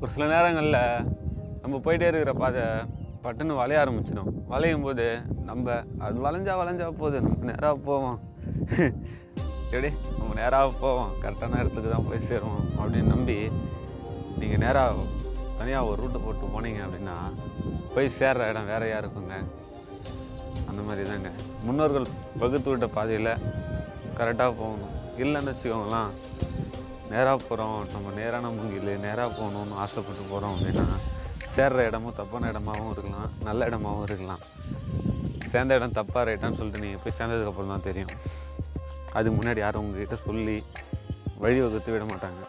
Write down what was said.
ஒரு சில நேரங்களில் நம்ம போயிட்டே இருக்கிற பாதை பட்டுன்னு வளைய ஆரம்பிச்சிடும். வளையும் போது நம்ம அது வளைஞ்சா வளைஞ்சா போகுது. நம்ம நேராக போவோம். எப்படி? நம்ம நேராக போவோம். கரெக்டான இடத்துக்கு தான் போய் சேருவோம் அப்படின்னு நம்பி நீங்கள் நேராக தனியாக ஒரு ரூட்டு போட்டு போனீங்க அப்படின்னா போய் சேர்ற இடம் வேறையாக இருக்குங்க? அந்த மாதிரி தாங்க. முன்னோர்கள் வகுத்து விட்ட பாதையில் கரெக்டாக போகணும். இல்லைன்னு வச்சுக்கோங்களேன். நேராக போகிறோம் நம்ம நேரான மூங்கில் நேராக போகணும்னு ஆசைப்பட்டு போகிறோம் அப்படின்னா சேர்ற இடமும் தப்பான இடமாவும் இருக்கலாம் நல்ல இடமாவும் இருக்கலாம். சேர்ந்த இடம் தப்பாக ரைட்டான்னு சொல்லிட்டு நீங்கள் போய் சேர்ந்ததுக்கப்புறம் தான் தெரியும். அதுக்கு முன்னாடி யாரும் உங்ககிட்ட சொல்லி வழிவகுத்து விட மாட்டாங்க.